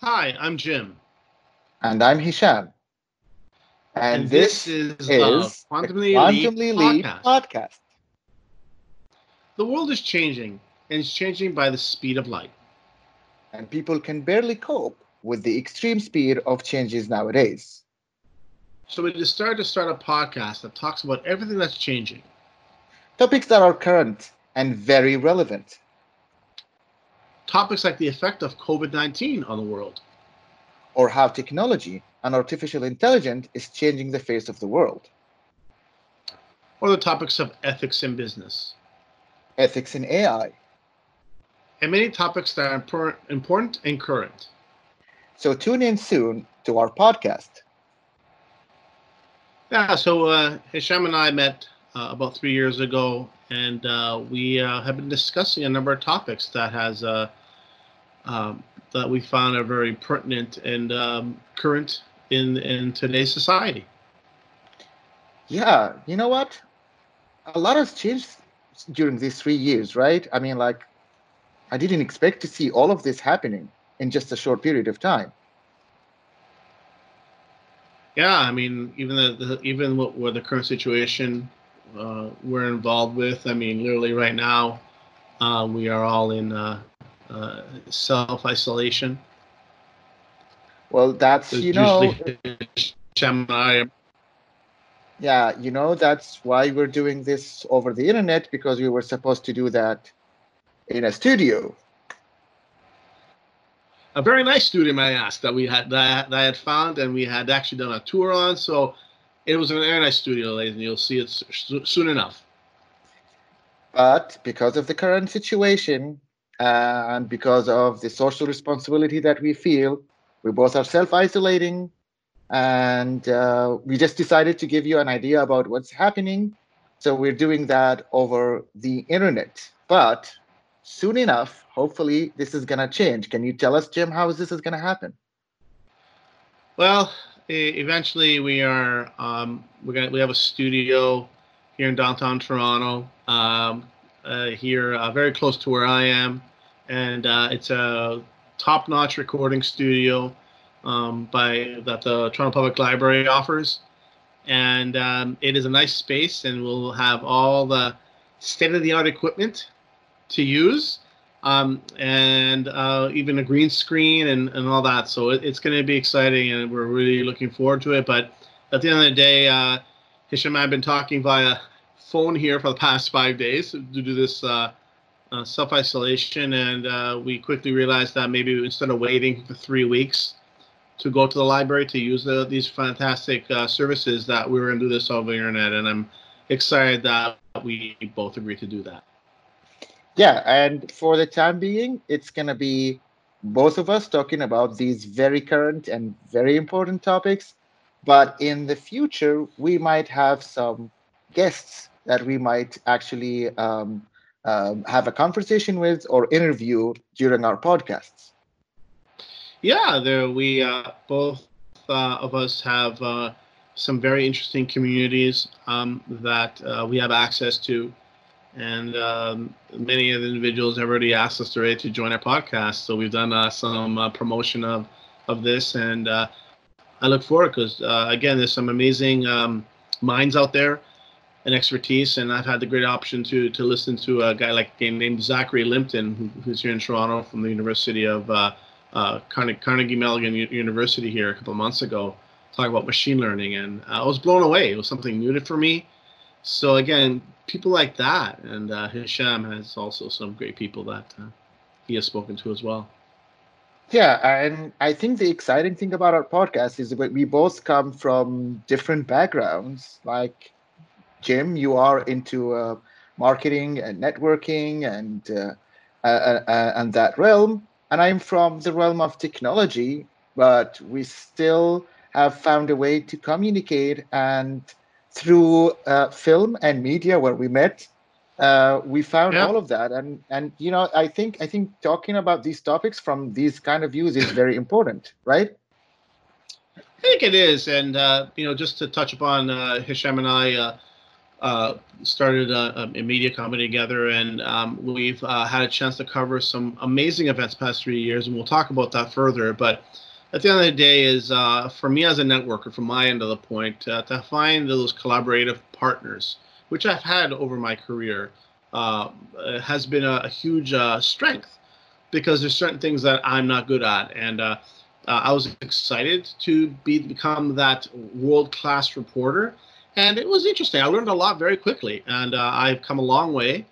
Hi, I'm Jim. And I'm Hisham. And, and this, this, is, is Quantumly, Quantumly Leap podcast. podcast. The world is changing, and it's changing by the speed of light. And people can barely cope with the extreme speed of changes nowadays. So we decided to start a podcast that talks about everything that's changing. Topics that are current and very relevant. Topics like the effect of COVID 19 on the world. Or how technology and artificial intelligence is changing the face of the world. Or the topics of ethics in business. Ethics in AI. And many topics that are important and current. So tune in soon to our podcast. Yeah, so uh, Hisham and I met uh, about three years ago, and uh, we uh, have been discussing a number of topics that has uh, um, that we found are very pertinent and um, current in in today's society. Yeah, you know what? A lot has changed during these three years, right? I mean, like, I didn't expect to see all of this happening in just a short period of time. Yeah, I mean, even the, the even what, what the current situation uh, we're involved with. I mean, literally right now, uh, we are all in uh, uh self isolation. Well, that's you know. Yeah, you know that's why we're doing this over the internet because we were supposed to do that in a studio. A very nice studio, may I ask, that we had that, that I had found and we had actually done a tour on. So it was a very nice studio, ladies, and you'll see it soon enough. But because of the current situation uh, and because of the social responsibility that we feel, we both are self-isolating and uh, we just decided to give you an idea about what's happening. So we're doing that over the internet. But soon enough hopefully this is going to change. Can you tell us jim how is this is going to happen? Well eventually we are um, we're gonna we have a studio here in downtown toronto um, uh, here uh, very close to where i am. And uh, it's a top-notch recording studio um, by that the Toronto Public Library offers, and um, it is a nice space, and we'll have all the state-of-the-art equipment to use, um, and uh, even a green screen and, and all that. So it, it's going to be exciting, and we're really looking forward to it. But at the end of the day, uh, Hisham and I have been talking via phone here for the past five days due to this. Uh, uh, self isolation, and uh, we quickly realized that maybe instead of waiting for three weeks to go to the library to use the, these fantastic uh, services, that we were going to do this over the internet, and I'm excited that we both agreed to do that. Yeah, and for the time being, it's going to be both of us talking about these very current and very important topics. But in the future, we might have some guests that we might actually um, um, have a conversation with or interview during our podcasts? Yeah, there we uh, both uh, of us have uh, some very interesting communities um, that uh, we have access to, and um, many of the individuals have already asked us to, to join our podcast. So we've done uh, some uh, promotion of of this, and I look forward because again, there's some amazing um, minds out there and expertise. And I've had the great option to to listen to a guy like named Zachary Lipton, who, who's here in Toronto from the University of uh, uh, Carnegie Mellon University here a couple of months ago, talk about machine learning, and I was blown away. It was something new to for me. So again, people like that, and uh, Hisham has also some great people that uh, he has spoken to as well. Yeah, and I think the exciting thing about our podcast is that we both come from different backgrounds. Like Jim, you are into uh, marketing and networking and uh, and that realm, and I'm from the realm of technology. But we still have found a way to communicate, and through uh, film and media, where we met, uh, we found yeah. all of that. And and you know, I think I think talking about these topics from these kind of views is very important, right? I think it is, and uh, you know, just to touch upon uh, Hisham and I, uh, uh, started a, a, media company together, and um, we've uh, had a chance to cover some amazing events past three years, and we'll talk about that further. But at the end of the day, is uh, for me as a networker, from my end of the point, uh, to find those collaborative partners, which I've had over my career, uh, has been a, a huge uh, strength because there's certain things that I'm not good at, and I was excited to be become that world class reporter and it was interesting. I learned a lot very quickly, and uh, I've come a long way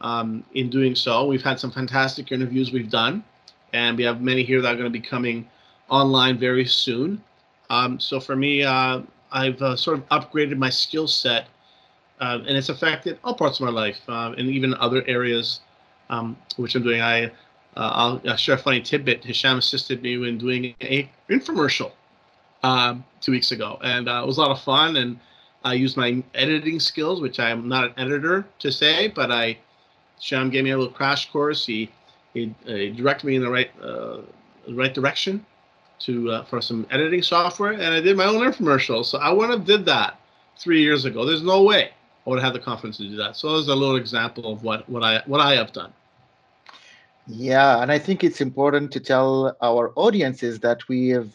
um, in doing so. We've had some fantastic interviews we've done, and we have many here that are going to be coming online very soon. Um, so for me, uh, I've uh, sort of upgraded my skill set, uh, and it's affected all parts of my life, uh, and even other areas um, which I'm doing. I uh, I'll, share a funny tidbit. Hisham assisted me when doing a infomercial um, two weeks ago, and it was a lot of fun and I used my editing skills, which I'm not an editor to say, but I, Sham gave me a little crash course. He he, uh, directed me in the right uh, right direction to uh, for some editing software, and I did my own infomercial. So I wouldn't have did that three years ago. There's no way I would have had the confidence to do that. So there's a little example of what what I what I have done. Yeah, and I think it's important to tell our audiences that we have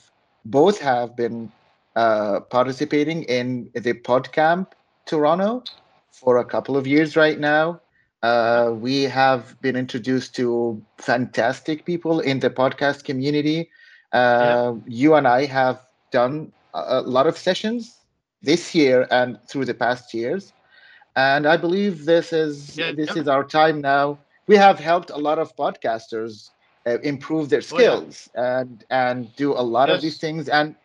both have been uh, participating in the PodCamp Toronto for a couple of years right now. Uh, we have been introduced to fantastic people in the podcast community. Uh, yeah. You and I have done a, a lot of sessions this year and through the past years, and I believe this is yeah, this yeah. is our time now. We have helped a lot of podcasters uh, improve their skills oh, and and do a lot yes. of these things and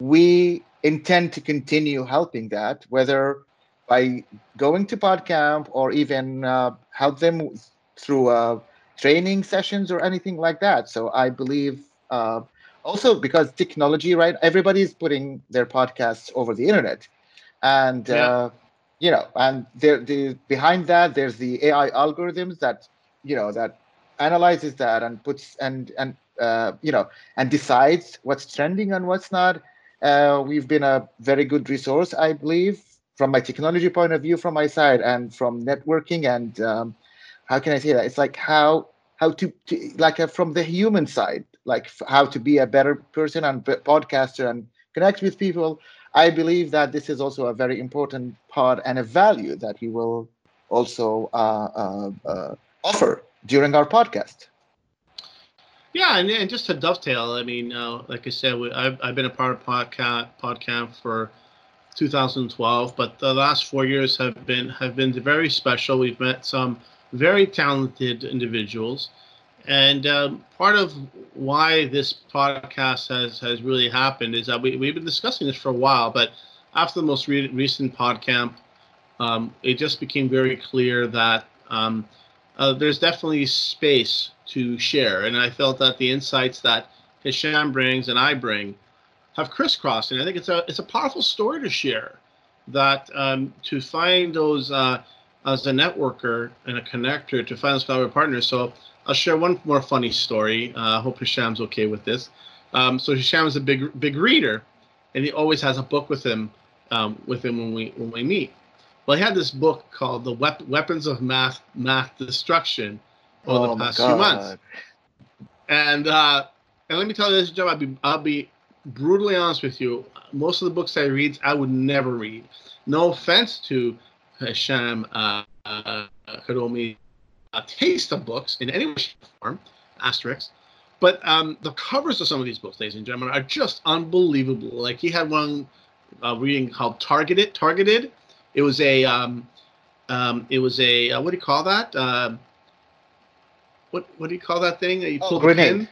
we intend to continue helping that, whether by going to PodCamp or even uh, help them through uh, training sessions or anything like that. So I believe uh, also because technology, right? Everybody is putting their podcasts over the internet, and yeah. Uh, you know, and there, the behind that, there's the AI algorithms that you know that analyzes that and puts and and uh, you know and decides what's trending and what's not uh, we've been a very good resource, I believe, from my technology point of view, from my side, and from networking. And um, how can I say that? It's like how how to, to like uh, from the human side, like how to be a better person and podcaster and connect with people. I believe that this is also a very important part and a value that we will also uh, uh, uh offer during our podcast. Yeah, and, and just to dovetail, I mean, uh, like I said, we, I've, I've been a part of podcast PodCamp for 2012, but the last four years have been have been very special. We've met some very talented individuals, and um, part of why this podcast has has really happened is that we we've been discussing this for a while, but after the most re- recent PodCamp, um, it just became very clear that um, uh, there's definitely space to share. And I felt that the insights that Hisham brings and I bring have crisscrossed. And I think it's a it's a powerful story to share. That um, to find those uh, as a networker and a connector to find those collaborative partners. So I'll share one more funny story. Uh, I uh, hope Hisham's okay with this. Um, so Hisham is a big big reader, and he always has a book with him um, with him when we when we meet. Well, he had this book called "The Wep- Weapons of Math Math Destruction," over oh the past few months. And uh, and let me tell you this, Joe. I'll be I'll be brutally honest with you. Most of the books I read, I would never read. No offense to Hisham uh, uh, Kadomi uh, taste of books in any form, asterisk. But um, the covers of some of these books, ladies and gentlemen, are just unbelievable. Like he had one uh, reading called Targeted. Targeted. It was a um, um, it was a uh, what do you call that? Uh, what what do you call that thing you oh, pull grenade. the pin?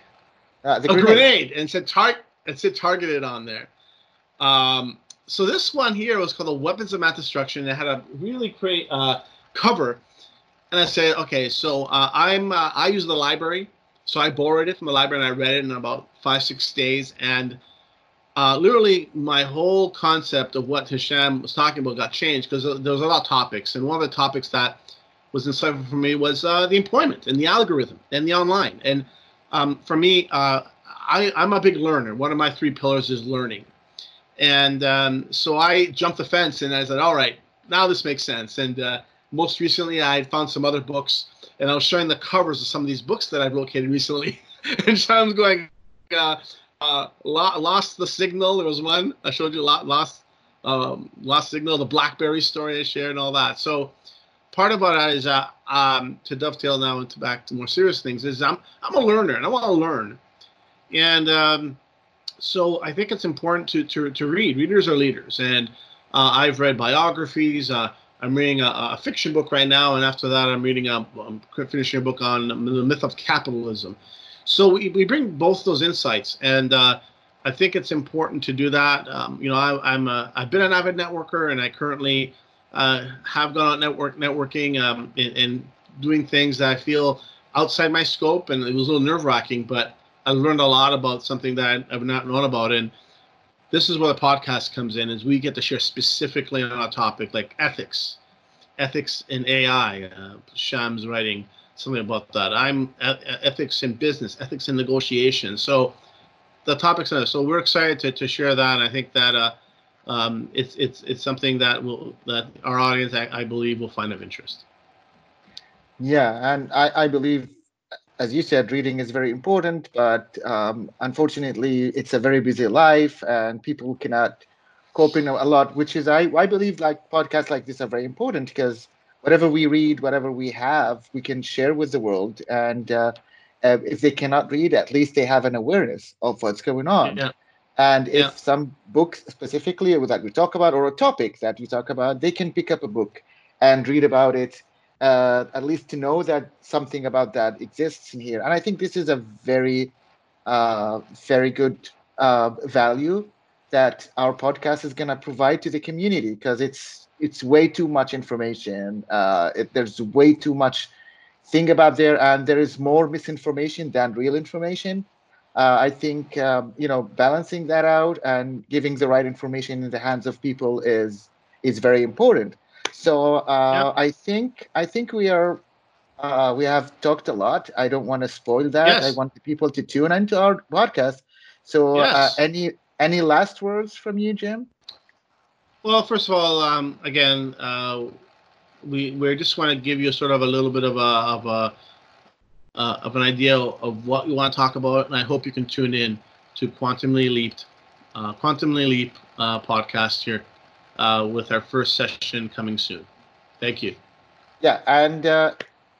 Uh, the a grenade. grenade. and said tar- it said targeted on there. Um, so this one here was called the Weapons of Math Destruction. It had a really great uh, cover, and I said, okay, so uh, I'm uh, I use the library, so I borrowed it from the library and I read it in about five six days, and uh, literally my whole concept of what Hisham was talking about got changed because there was a lot of topics, and one of the topics that was insightful for me was uh, the employment and the algorithm and the online. And um, for me, uh, I, am a big learner. One of my three pillars is learning. And um, so I jumped the fence and I said, all right, now this makes sense. And uh, most recently, I found some other books, and I was showing the covers of some of these books that I've located recently, and Sean's going, uh, uh, lost the signal. There was one I showed you. Lost, um, lost signal. The BlackBerry story I shared and all that. So part of what I is uh, um, to dovetail now into back to more serious things is I'm I'm a learner and I want to learn, and um, so I think it's important to to to read. Readers are leaders, and uh, I've read biographies. Uh, I'm reading a, a, fiction book right now, and after that, I'm reading a, I'm finishing a book on the myth of capitalism. So we, we bring both those insights, and uh, I think it's important to do that. Um, you know, I, am a, I've been an avid networker, and I currently uh, have gone out network networking um, and, and, doing things that I feel outside my scope, and it was a little nerve wracking, but I learned a lot about something that I've not known about, and this is where the podcast comes in is we get to share specifically on a topic like ethics ethics in ai uh, sham's writing something about that. I'm ethics in business ethics in negotiation. So the topics are so we're excited to, to share that i think that uh, um, it's it's it's something that will that our audience I, I believe will find of interest. Yeah and i i believe as you said, reading is very important, but um, unfortunately, it's a very busy life, and people cannot cope in a lot. Which is, I I believe, like podcasts like this are very important because whatever we read, whatever we have, we can share with the world. And uh, uh, if they cannot read, at least they have an awareness of what's going on. Yeah. And if yeah. some books specifically that we talk about, or a topic that we talk about, they can pick up a book and read about it uh, at least to know that something about that exists in here. And I think this is a very, uh, very good uh, value that our podcast is going to provide to the community because it's it's way too much information. Uh, it, there's way too much thing about there, and there is more misinformation than real information. Uh, I think um, you know balancing that out and giving the right information in the hands of people is is very important. So uh, I think I think we are uh, we have talked a lot. I don't want to spoil that. Yes. I want the people to tune into our podcast. So uh, yes. uh, any any last words from you, Jim? Well, first of all, um, again, uh, we we just want to give you sort of a little bit of a of a uh, of an idea of what we want to talk about, and I hope you can tune in to Quantumly Leaped, uh, Quantumly Leap uh, podcast here uh, with our first session coming soon. Thank you. Yeah, and uh,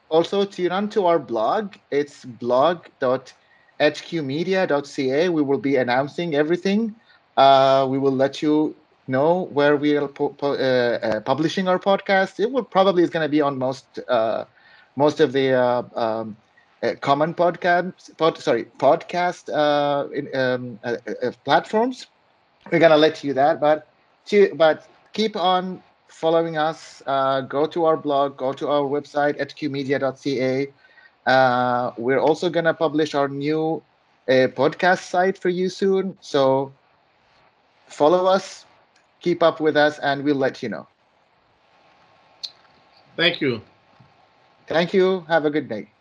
also tune on to our blog. It's blog.hqmedia.ca. We will be announcing everything. Uh, we will let you know where we are pu- pu- uh, uh, publishing our podcast. It will probably is going to be on most uh, most of the um, common podcast pod, sorry podcast in, um, platforms. We're going to let you that, but but keep on following us. Uh, go to our blog, go to our website, hqmedia.ca. Uh, we're also going to publish our new uh, podcast site for you soon. So follow us, keep up with us, and we'll let you know. Thank you. Thank you. Have a good day.